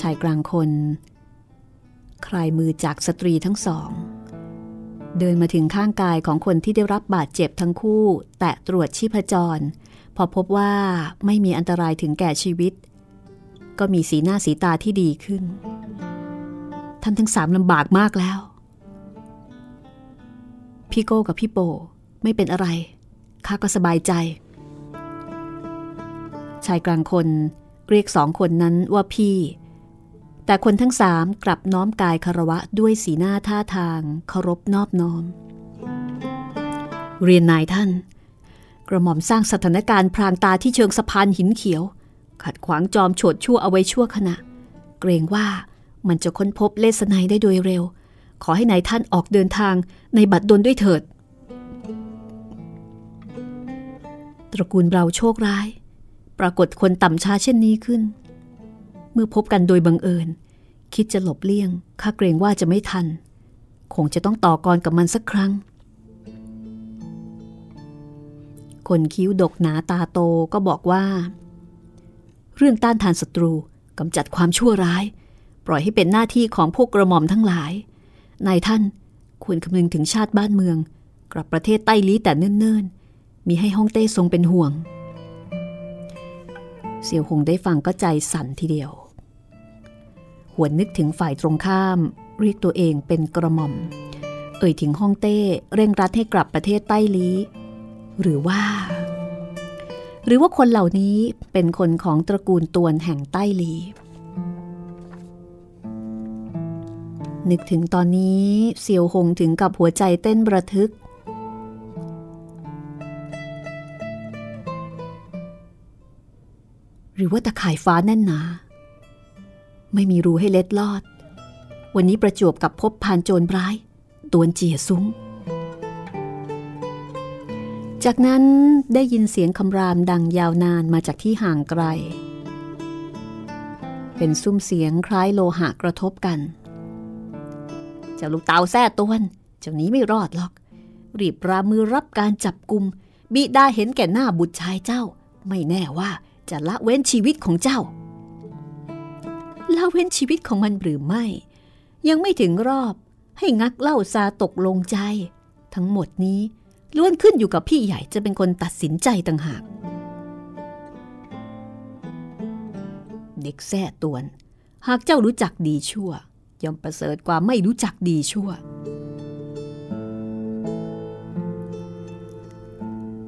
ชายกลางคน คลายมือจากสตรีทั้งสอง เดินมาถึงข้างกายของคนที่ได้รับบาดเจ็บทั้งคู่ แตะตรวจชีพจร พอพบว่าไม่มีอันตรายถึงแก่ชีวิต ก็มีสีหน้าสีตาที่ดีขึ้น ท่านทั้งสามลำบากมากแล้ว พี่โก้กับพี่โปไม่เป็นอะไรข้าก็สบายใจ ชายกลางคนเรียกสองคนนั้นว่าพี่ แต่คนทั้งสามกลับน้อมกายคารวะด้วยสีหน้าท่าทางเคารพนอบน้อม เรียนนายท่าน กระหม่อมสร้างสถานการณ์พรางตาที่เชิงสะพานหินเขียว ขัดขวางจอมโฉดชั่วเอาไว้ชั่วขณะ เกรงว่ามันจะค้นพบเลสไนได้โดยเร็ว ขอให้นายท่านออกเดินทางในบัดดลด้วยเถิด ตระกูลเราโชคร้าย ปรากฏคนต่ำช้าเช่นนี้ขึ้น มื่อพบกันโดยบังเอิญ คิดจะหลบเลี่ยงข้าเกรงว่าจะไม่ทัน คงจะต้องต่อกรกับมันสักครั้ง คนคิ้วดกหนาตาโตก็บอกว่า เรื่องต้านทานศัตรูกำจัดความชั่วร้าย ปล่อยให้เป็นหน้าที่ของพวกกระหม่อมทั้งหลายนายท่านควรคำนึงถึงชาติบ้านเมือง กลับประเทศใต้ลี้แต่เนิ่นๆ มีให้ฮ่องเต้ทรงเป็นห่วง เสี่ยวหงได้ฟังก็ใจสั่นทีเดียว วนนึกถึงฝ่ายตรงข้าม เรียกตัวเองเป็นกระหม่อม เอ่ยถึงฮ่องเต้เร่งรัดให้กลับประเทศใต้ลี้ หรือว่า หรือว่าคนเหล่านี้เป็นคนของตระกูลตวนแห่งใต้ลีนึกถึงตอนนี้เซียวหงถึงกับหัวใจเต้นประทึก หรือว่าตะข่ายฟ้าแน่นหนา ไม่มีรูให้เล็ดลอด วันนี้ประจวบกับพบพานโจรร้ายตวนเจียซุ้ง จากนั้นได้ยินเสียงคำรามดังยาวนานมาจากที่ห่างไกล เป็นซุ้มเสียงคล้ายโลหะกระทบกัน เจ้าลูกเตาแท้ตวนเจ้านี้ไม่รอดหรอก รีบรามือรับการจับกลุ่มบิดาเห็นแก่หน้าบุตรชายเจ้า ไม่แน่ว่าจะละเว้นชีวิตของเจ้า ละเว้นชีวิตของมันหรือไม่ ยังไม่ถึงรอบให้งักเล่าซาตกลงใจ ทั้งหมดนี้ล้วนขึ้นอยู่กับพี่ใหญ่จะเป็นคนตัดสินใจต่างหาก เด็กแท้ตวน หากเจ้ารู้จักดีชั่ว ย่อมประเสริฐกว่าไม่รู้จักดีชั่ว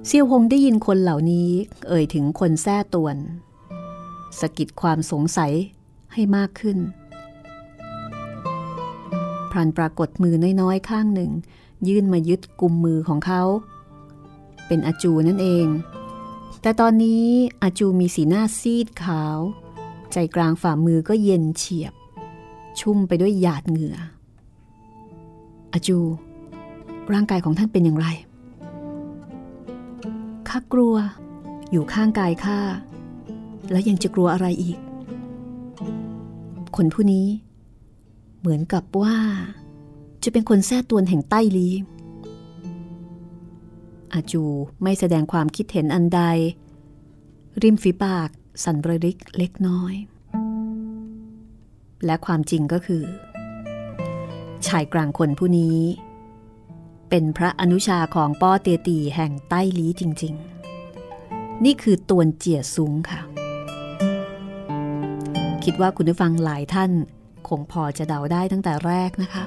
เซียวหงได้ยินคนเหล่านี้ เอ่ยถึงคนแท้ตวนสกิดความสงสัย ให้มากขึ้น พรันปรากฏมือน้อยๆ ข้างหนึ่ง ยื่นมายึดกุมมือของเขา เป็นอาจูนั่นเอง แต่ตอนนี้อาจูมีสีหน้าซีดขาว ใจกลางฝ่ามือก็เย็นเฉียบ ชุ่มไปด้วยหยาดเหงื่ออาจู ร่างกายของท่านเป็นอย่างไรข้ากลัว อยู่ข้างกายข้าแล้วยังจะกลัวอะไรอีก คนผู้นี้ เหมือนกับว่า จะเป็นคนแท้ตวนแห่งใต้ลีอาจูไม่แสดงความคิดเห็นอันใด ริมฝีปากสั่นระริกเล็กน้อย และความจริงก็คือ ชายกลางคนผู้นี้ เป็นพระอนุชาของป้อเตียตีแห่งใต้ลีจริง ๆ นี่คือตวนเจียสูงค่ะ คิดว่าคุณผู้ฟังหลายท่าน คงพอจะเดาได้ตั้งแต่แรกนะคะ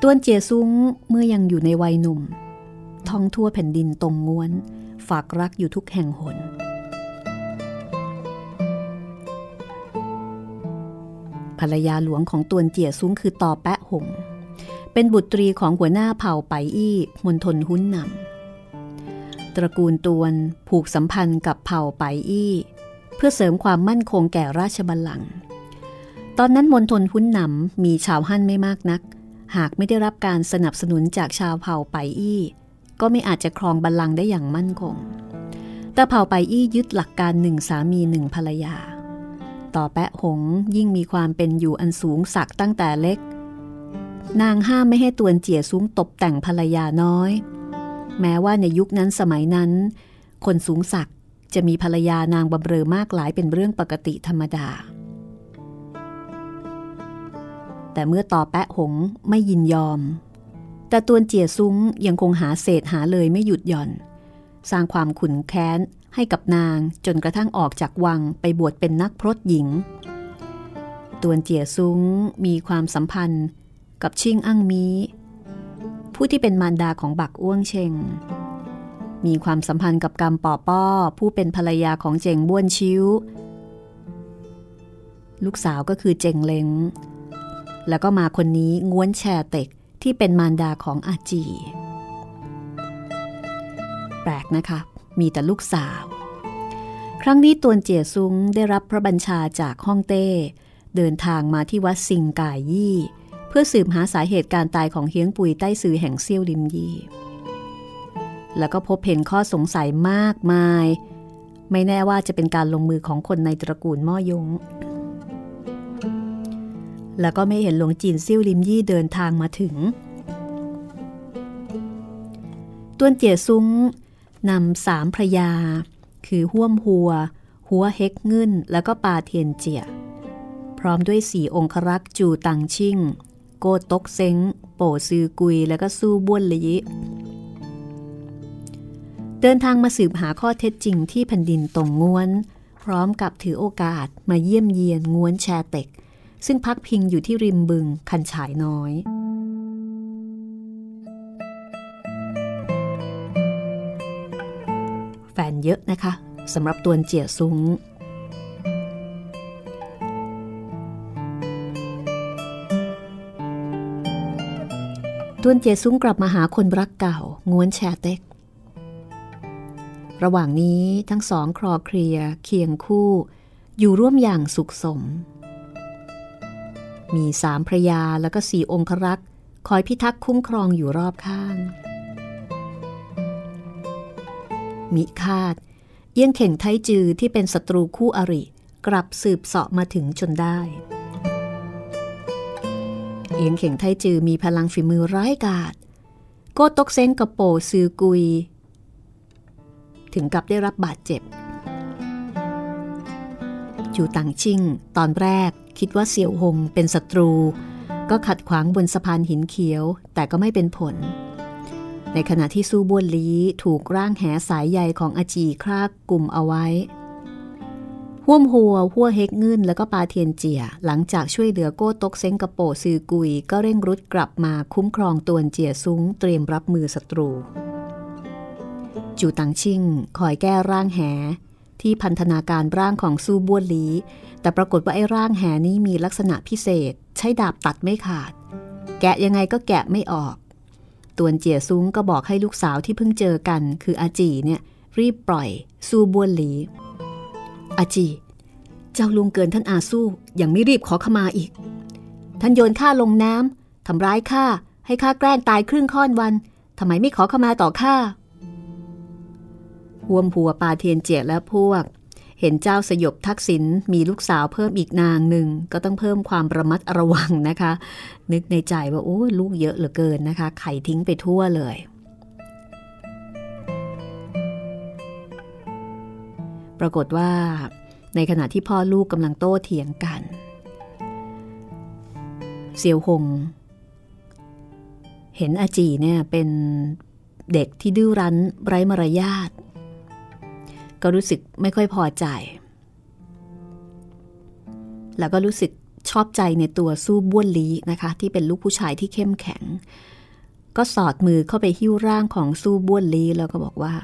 ต้วนเจียซุ้งเมื่อยังอยู่ในวัยหนุ่ม ท่องทั่วแผ่นดินตรงง้วน ฝากรักอยู่ทุกแห่งหน ภรรยาหลวงของตวนเจียซุ้งคือต่อแปะหง เป็นบุตรีของหัวหน้าเผ่าไปอี้มณฑลหุ้นนำตระกูลตวนผูกสัมพันธ์กับเผ่าไปอี้ เพื่อเสริมความมั่นคงแก่ราชบัลลังก์ตอนนั้นมณฑลหุ้นนำมีชาวฮั่นไม่มากนัก หากไม่ได้รับการสนับสนุนจากชาวเผ่าไปอี้ ก็ไม่อาจจะครองบัลลังก์ได้อย่างมั่นคง แต่เผ่าไปอี้ยึดหลักการหนึ่งสามีหนึ่งภรรยา ต่อแปะหงยิ่งมีความเป็นอยู่อันสูงสักตั้งแต่เล็ก นางห้ามไม่ให้ตวนเจี๋ยสูงตบแต่งภรรยาน้อย แม้ว่าในยุคนั้นสมัยนั้น คนสูงสัก จะมีภรรยานางบำเรอมากหลายเป็นเรื่องปกติธรรมดา แต่เมื่อต่อแปะหงไม่ยินยอม แต่ตัวเจียซุ้งยังคงหาเศษหาเลยไม่หยุดหย่อน สร้างความขุนแค้นให้กับนางจนกระทั่งออกจากวังไปบวชเป็นนักพรตหญิง ตัวเจียซุ้งมีความสัมพันธ์กับชิงอั้งมีผู้ที่เป็นมารดาของบักอ้วงเชง มีความสัมพันธ์กับกำปอป้อผู้เป็นภรรยาของเจงบ้วนชิวลูกสาวก็คือเจงเล้งแล้วก็มาคนนี้ง้วนแชเต็กที่เป็นมารดาของอาจี แปลกนะคะ มีแต่ลูกสาว ครั้งนี้ตวนเจียซุ้งได้รับพระบัญชาจากฮ่องเต้ เดินทางมาที่วัดซิงกายยี่ เพื่อสืบหาสาเหตุการตายของเฮียงปุยใต้ซือแห่งเซี่ยวลิมยี่ แล้วก็พบเห็นข้อสงสัยมากมาย ไม่แน่ว่าจะเป็นการลงมือของคนในตระกูลม่อยง แล้วก็ไม่เห็นหลวงจีนซิ่วลิมยี่เดินทางมาถึงต้วนเจียซุ้งนำสามพระยา คือห้วมหัว หัวเฮกเงินแล้วก็ปาเทียนเจีย พร้อมด้วยสี่องครักษ์จูตังชิ่ง โกตกเซ็งโปซือกุย แล้วก็สู้บ้วนเลย เดินทางมาสืบหาข้อเท็จจริงที่แผ่นดินตรงง้วน พร้อมกับถือโอกาสมาเยี่ยมเยียนง้วนแชเต็ก ซึ่งพักพิงอยู่ที่ริมบึงคันฉายน้อยแฟนเยอะนะคะสำหรับตัวเจียซุ้งตัวนเจียซุ้งกลับมาหาคนรักเก่าง้วนแชเต็ก ระหว่างนี้ทั้งสองคลอเคลียเคียงคู่ อยู่ร่วมอย่างสุขสม มีสามพระยาแล้วก็สี่องครักษ์คอยพิทักษ์คุ้มครองอยู่รอบข้าง มิคาด เยี่ยงเข่งไทจือที่เป็นศัตรูคู่อริ กลับสืบเสาะมาถึงจนได้ เอียงเข่งไทจือมีพลังฝีมือร้ายกาจโกตกเซ้งกระโปซือกุย ถึงกับได้รับบาดเจ็บจูตังชิงตอนแรกคิดว่าเสี่ยวหงเป็นศัตรู ก็ขัดขวางบนสะพานหินเขียว แต่ก็ไม่เป็นผล ในขณะที่สู้บวนลีถูกร่างแหสายใยของอาจีครากกลุ่มเอาไว้ห่วมหัวหัวเฮกเงินแล้วก็ปาเทียนเจีย หลังจากช่วยเหลือโก้ตกเซ้งกระโปซือกุย ก็เร่งรุดกลับมาคุ้มครองตวนเจียซุ้งเตรียมรับมือศัตรู จูตังชิงคอยแก้ร่างแห ที่พันธนาการร่างของสู้บ้วนลี แต่ปรากฏว่าไอ้ร่างแหนี้มีลักษณะพิเศษ ใช้ดาบตัดไม่ขาด แกะยังไงก็แกะไม่ออก ตวนเจียซุ้งก็บอกให้ลูกสาวที่เพิ่งเจอกัน คืออาจีเนี่ยรีบปล่อย สู้บ้วนลี อาจี เจ้าลุงเกินท่านอาสู้ยังไม่รีบขอขมาอีก ท่านโยนข้าลงน้ำทำร้ายข้าให้ข้าแกล้งตายครึ่งค่อนวันทำไมไม่ขอขมาต่อข้า หวมหัวปาเทียนเจียและพวก เห็นเจ้าสยบทักษิณมีลูกสาวเพิ่มอีกนางหนึ่ง ก็ต้องเพิ่มความระมัดระวังนะคะ นึกในใจว่าโอ้ลูกเยอะเหลือเกินนะคะ ไข่ทิ้งไปทั่วเลย ปรากฏว่า ในขณะที่พ่อลูกกำลังโต้เถียงกันเซียวหงเห็นอาจีเนี่ยเป็นเด็กที่ดื้อรั้นไร้มารยาท ก็รู้สึกไม่ค่อยพอใจ แล้วก็รู้สึกชอบใจในตัวสู้บ้วนลีนะคะ ที่เป็นลูกผู้ชายที่เข้มแข็ง ก็สอดมือเข้าไปหิ้วร่างของสู้บ้วนลีแล้วก็บอกว่า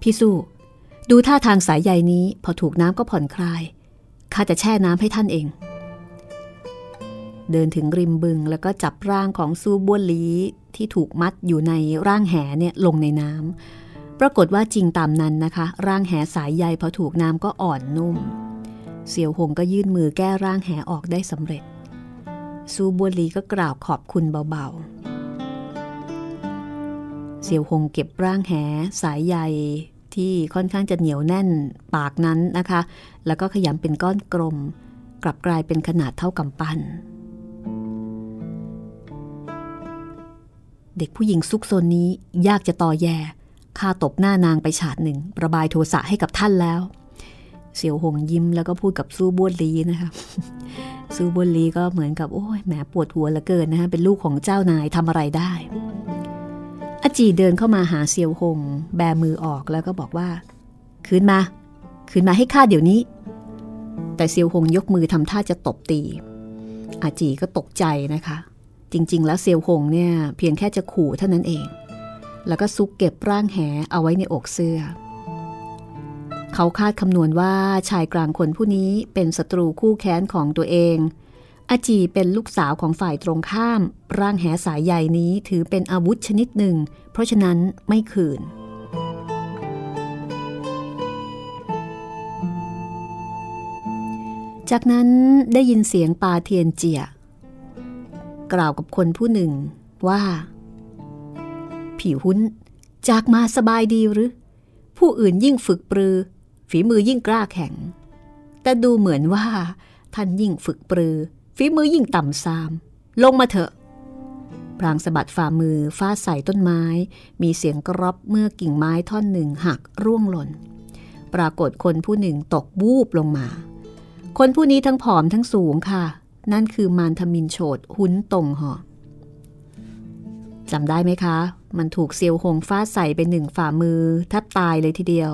พี่สู้ ดูท่าทางสายใยนี้ พอถูกน้ำก็ผ่อนคลายข้าจะแช่น้ำให้ท่านเอง เดินถึงริมบึงแล้วก็จับร่างของซูบ้วนลีที่ถูกมัดอยู่ในร่างแหเนี่ยลงในน้ำ ปรากฏว่าจริงตามนั้นนะคะ ร่างแหสายใยพอถูกน้ำก็อ่อนนุ่ม เสี่ยวหงก็ยื่นมือแก้ร่างแหออกได้สำเร็จ ซูบัวลีก็กล่าวขอบคุณเบาๆ เสี่ยวหงเก็บร่างแหสายใยที่ค่อนข้างจะเหนียวแน่นปากนั้นนะคะ แล้วก็ขยำเป็นก้อนกลม กลับกลายเป็นขนาดเท่ากำปั้นเด็กผู้หญิงซุกซนนี้ยากจะต่อแย่ ข้าตบหน้านางไปฉาดหนึ่ง ระบายโทสะให้กับท่านแล้ว เสี่ยวหงยิ้มแล้วก็พูดกับซูบ้วนลีนะคะซูบ้วนลีก็เหมือนกับโอ้ยแหมปวดหัวเหลือเกินนะคะเป็นลูกของเจ้านายทำอะไรได้อาจีเดินเข้ามาหาเซียวหง แบมือออกแล้วก็บอกว่า คืนมา คืนมาให้ข้าเดี๋ยวนี้ แต่เซียวหงยกมือทำท่าจะตบตีอาจีก็ตกใจนะคะ จริง ๆ แล้วเซียวหงเนี่ยเพียงแค่จะขู่เท่านั้นเอง แล้วก็ซุกเก็บร่างแหเอาไว้ในอกเสื้อ เขาคาดคำนวณว่าชายกลางคนผู้นี้เป็นศัตรูคู่แค้นของตัวเอง อาจีเป็นลูกสาวของฝ่ายตรงข้าม ร่างแหสายใหญ่นี้ถือเป็นอาวุธชนิดหนึ่ง เพราะฉะนั้นไม่คืนจากนั้นได้ยินเสียงปาเทียนเจีย กล่าวกับคนผู้หนึ่งว่า ผิวหุ้น จากมาสบายดีหรือ ผู้อื่นยิ่งฝึกปรือ ฝีมือยิ่งกล้าแข็ง แต่ดูเหมือนว่า ท่านยิ่งฝึกปรือ ฝีมือยิ่งต่ำซาม ลงมาเถอะพรางสะบัดฝ่ามือฟาดใส่ต้นไม้ มีเสียงกรอบเมื่อกิ่งไม้ท่อนหนึ่งหักร่วงหล่น ปรากฏคนผู้หนึ่งตกบูบลงมา คนผู้นี้ทั้งผอมทั้งสูงค่ะ นั่นคือมารทมินโฉดหุ้นตรงหอจำได้ไหมคะ มันถูกเซียวหงฟาดใส่เป็นหนึ่งฝ่ามือแทบตายเลยทีเดียว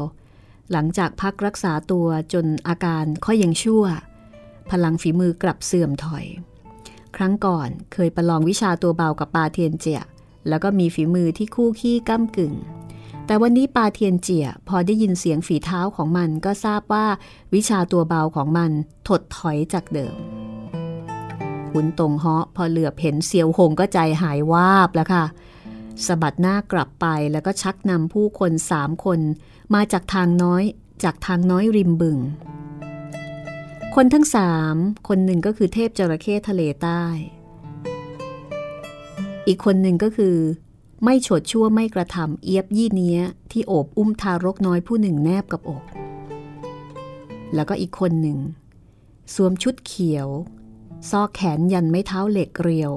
หลังจากพักรักษาตัวจนอาการค่อยยังชั่ว พลังฝีมือกลับเสื่อมถอย ครั้งก่อนเคยประลองวิชาตัวเบากับปาเทียนเจีย แล้วก็มีฝีมือที่คู่ขี้ก้ากึ่ง แต่วันนี้ปาเทียนเจียพอได้ยินเสียงฝีเท้าของมันก็ทราบว่าวิชาตัวเบาของมันถดถอยจากเดิมหุนตงเหาะพอเหลือบเห็นเซียวหงก็ใจหายวาบแล้วค่ะ สะบัดหน้ากลับไปแล้วก็ชักนำผู้คนสามคน มาจากทางน้อยจากทางน้อยริมบึง คนทั้งสามคนหนึ่งก็คือเทพจระเข้ทะเลใต้ อีกคนหนึ่งก็คือ ไม่โฉดชั่วไม่กระทำเอียบยี่เนี้ย ที่โอบอุ้มทารกน้อยผู้หนึ่งแนบกับอก แล้วก็อีกคนหนึ่ง สวมชุดเขียว ซอกแขนยันไม่เท้าเหล็กเรียว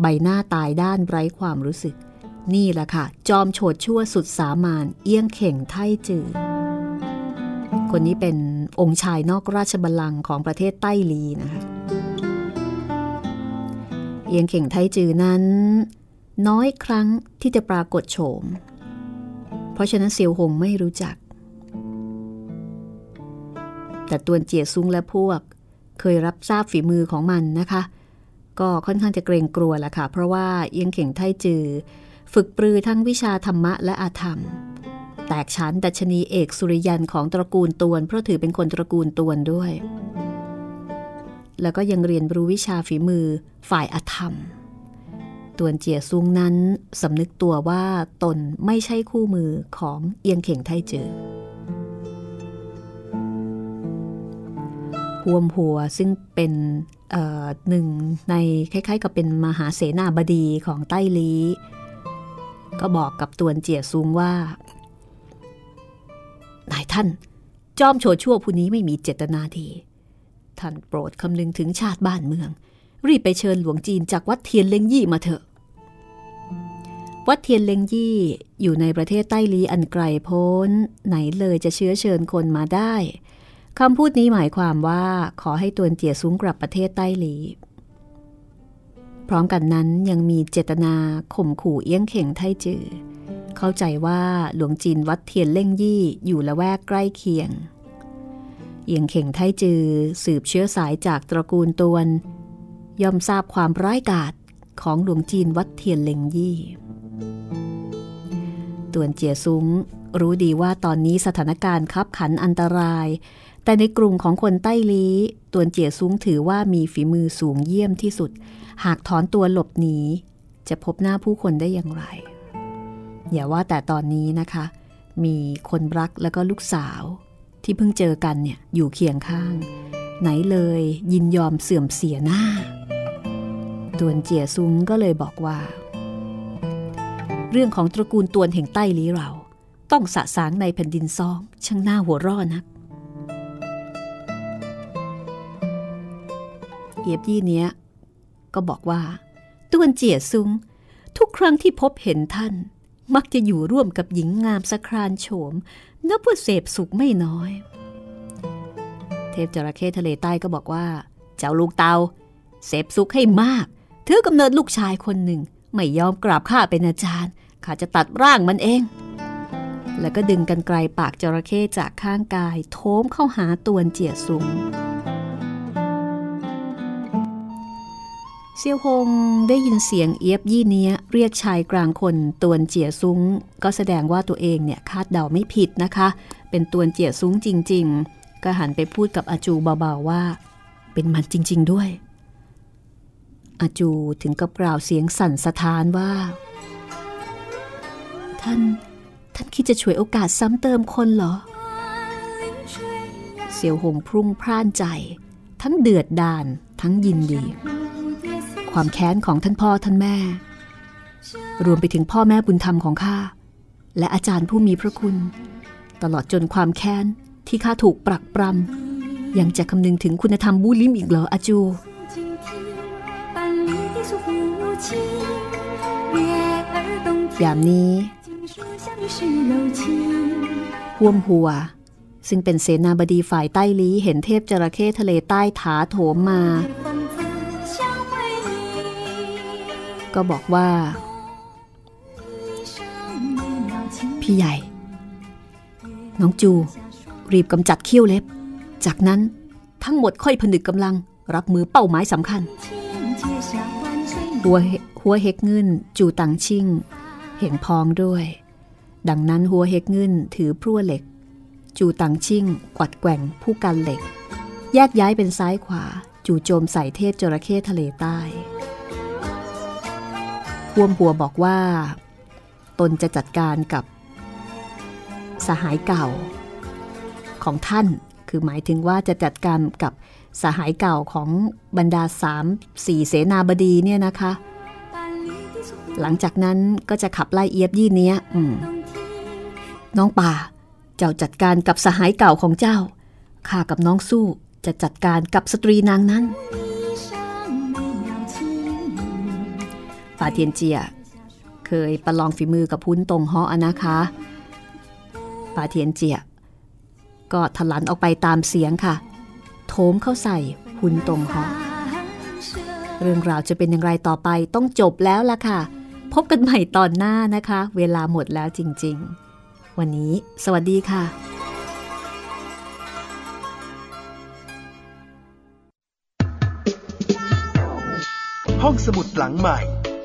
ใบหน้าตายด้านไร้ความรู้สึก นี่แหละค่ะ จอมโฉดชั่วสุดสามานเอี้ยงเข่งไทจือ คนนี้เป็นองค์ชายนอกราชบัลลังก์ของประเทศไต้ลีนะคะเอียงเข่งไทจือนั้น น้อยครั้งที่จะปรากฏโฉม เพราะฉะนั้นเซียวหงไม่รู้จัก แต่ตัวเจียซุ้งและพวก เคยรับทราบฝีมือของมันนะคะ ก็ค่อนข้างจะเกรงกลัวแหละค่ะ เพราะว่าเอียงเข่งไทจือ ฝึกปรือทั้งวิชาธรรมะและอาธรรม แตกชั้นดัชนีเอกสุริยันของตระกูลตวน เพราะถือเป็นคนตระกูลตวนด้วย แล้วก็ยังเรียนรู้วิชาฝีมือฝ่ายอาธรรมตวนเจียซุงนั้นสำนึกตัวว่าตนไม่ใช่คู่มือของเอียงเข่งไทเจอหวมหัวซึ่งเป็นหนึ่งในคล้ายๆ กับเป็นมหาเสนาบดีของใต้ลี ก็บอกกับตวนเจียซุงว่า นายท่าน จอมโฉชั่วผู้นี้ไม่มีเจตนาดี ท่านโปรดคำนึงถึงชาติบ้านเมือง รีบไปเชิญหลวงจีนจากวัดเทียนเล็งยี่มาเถอะ วัดเทียนเล็งยี่อยู่ในประเทศใต้ลีอันไกลโพ้น ไหนเลยจะเชื้อเชิญคนมาได้คำพูดนี้หมายความว่าขอให้ตวนเจียสูงกลับประเทศใต้ลี พร้อมกันนั้นยังมีเจตนาข่มขู่เอี้ยงเข่งไทจือ เข้าใจว่าหลวงจีนวัดเทียนเล่งยี่อยู่ละแวกใกล้เคียง เอียงเข่งไทจือสืบเชื้อสายจากตระกูลตวน ย่อมทราบความร้ายกาจของหลวงจีนวัดเทียนเล่งยี่ตวนเจียซุ้งรู้ดีว่าตอนนี้สถานการณ์คับขันอันตราย แต่ในกลุ่มของคนใต้ลีตวนเจียซุ้งถือว่ามีฝีมือสูงเยี่ยมที่สุด หากถอนตัวหลบหนีจะพบหน้าผู้คนได้อย่างไร อย่าว่าแต่ตอนนี้นะคะ มีคนรักแล้วก็ลูกสาว ที่เพิ่งเจอกันเนี่ยอยู่เคียงข้าง ไหนเลยยินยอมเสื่อมเสียหน้าตวนเจียซุ้งก็เลยบอกว่า เรื่องของตระกูลตวนแห่งใต้ลีเรา ต้องสะสางในแผ่นดินซองช่างหน้าหัวร่อนัก เอียบยี่เนี้ย ก็บอกว่าตวนเจียซุง ทุกครั้งที่พบเห็นท่าน มักจะอยู่ร่วมกับหญิงงามสครานโฉมนับว่าเสพสุขไม่น้อย เทพจระเข้ทะเลใต้ก็บอกว่า เจ้าลูกเตาเสพสุขให้มากถือกำเนิดลูกชายคนหนึ่ง ไม่ยอมกราบข้าเป็นอาจารย์ข้าจะตัดร่างมันเอง แล้วก็ดึงกันไกลปากจระเข้จากข้างกาย โถมเข้าหาตวนเจียซุง เซียวฮงได้ยินเสียงเอียบยี่เนี้ย เรียกชายกลางคนตวนเจียซุ้ง ก็แสดงว่าตัวเองเนี่ยคาดเดาไม่ผิดนะคะ เป็นตวนเจียซุ้งจริง ๆ ก็หันไปพูดกับอาจูเบาๆว่า เป็นมันจริง ๆ ด้วยอาจูถึงกับกล่าวเสียงสั่นสะท้านว่า ท่าน ท่านคิดจะฉวยโอกาสซ้ำเติมคนเหรอ เสี่ยวหงพรุ่งพร่านใจ ทั้งเดือดดานทั้งยินดี ความแค้นของท่านพ่อท่านแม่ รวมไปถึงพ่อแม่บุญธรรมของข้า และอาจารย์ผู้มีพระคุณ ตลอดจนความแค้นที่ข้าถูกปรักปรำยังจะคำนึงถึงคุณธรรมบูลิมอีกเหรออาจูยามนี้ห่วมหัว ซึ่งเป็นเสนาบดีฝ่ายใต้ลี้เห็นเทพจระเข้ทะเลใต้ถาโถมมา ก็บอกว่า พี่ใหญ่ น้องจู รีบกำจัดเขี้ยวเล็บ จากนั้นทั้งหมดค่อยผนึกกำลัง รับมือเป้าหมายสำคัญหัวหัวเฮกเงินจูตังชิ่ง เห็นพ้องด้วย ดังนั้นหัวเฮกเงินถือพลั่วเหล็ก จูตังชิ่ง กวัดแกว่งผู้กันเหล็ก แยกย้ายเป็นซ้ายขวาจู่โจมใส่เทพจระเข้ทะเลใต้ ห่วมหัวบอกว่า ตนจะจัดการกับ สหายเก่า ของท่าน คือหมายถึงว่าจะจัดการกับสหายเก่าของบรรดาสามสี่เสนาบดีเนี่ยนะคะ หลังจากนั้นก็จะขับไล่เอียบยี่เนี้ยน้องป่า เจ้าจัดการกับสหายเก่าของเจ้าข้ากับน้องสู้จะจัดการกับสตรีนางนั้น ปาเทียนเจีย เคยประลองฝีมือกับพุ้นตรงฮอนะคะปาเทียนเจีย ก็ทลันออกไปตามเสียงค่ะ โถมเข้าใส่หุนตรงฮอเรื่องราวจะเป็นอย่างไรต่อไปต้องจบแล้วล่ะค่ะ พบกันใหม่ตอนหน้านะคะ เวลาหมดแล้วจริง ๆ วันนี้ สวัสดีค่ะห้องสมุดหลังใหม่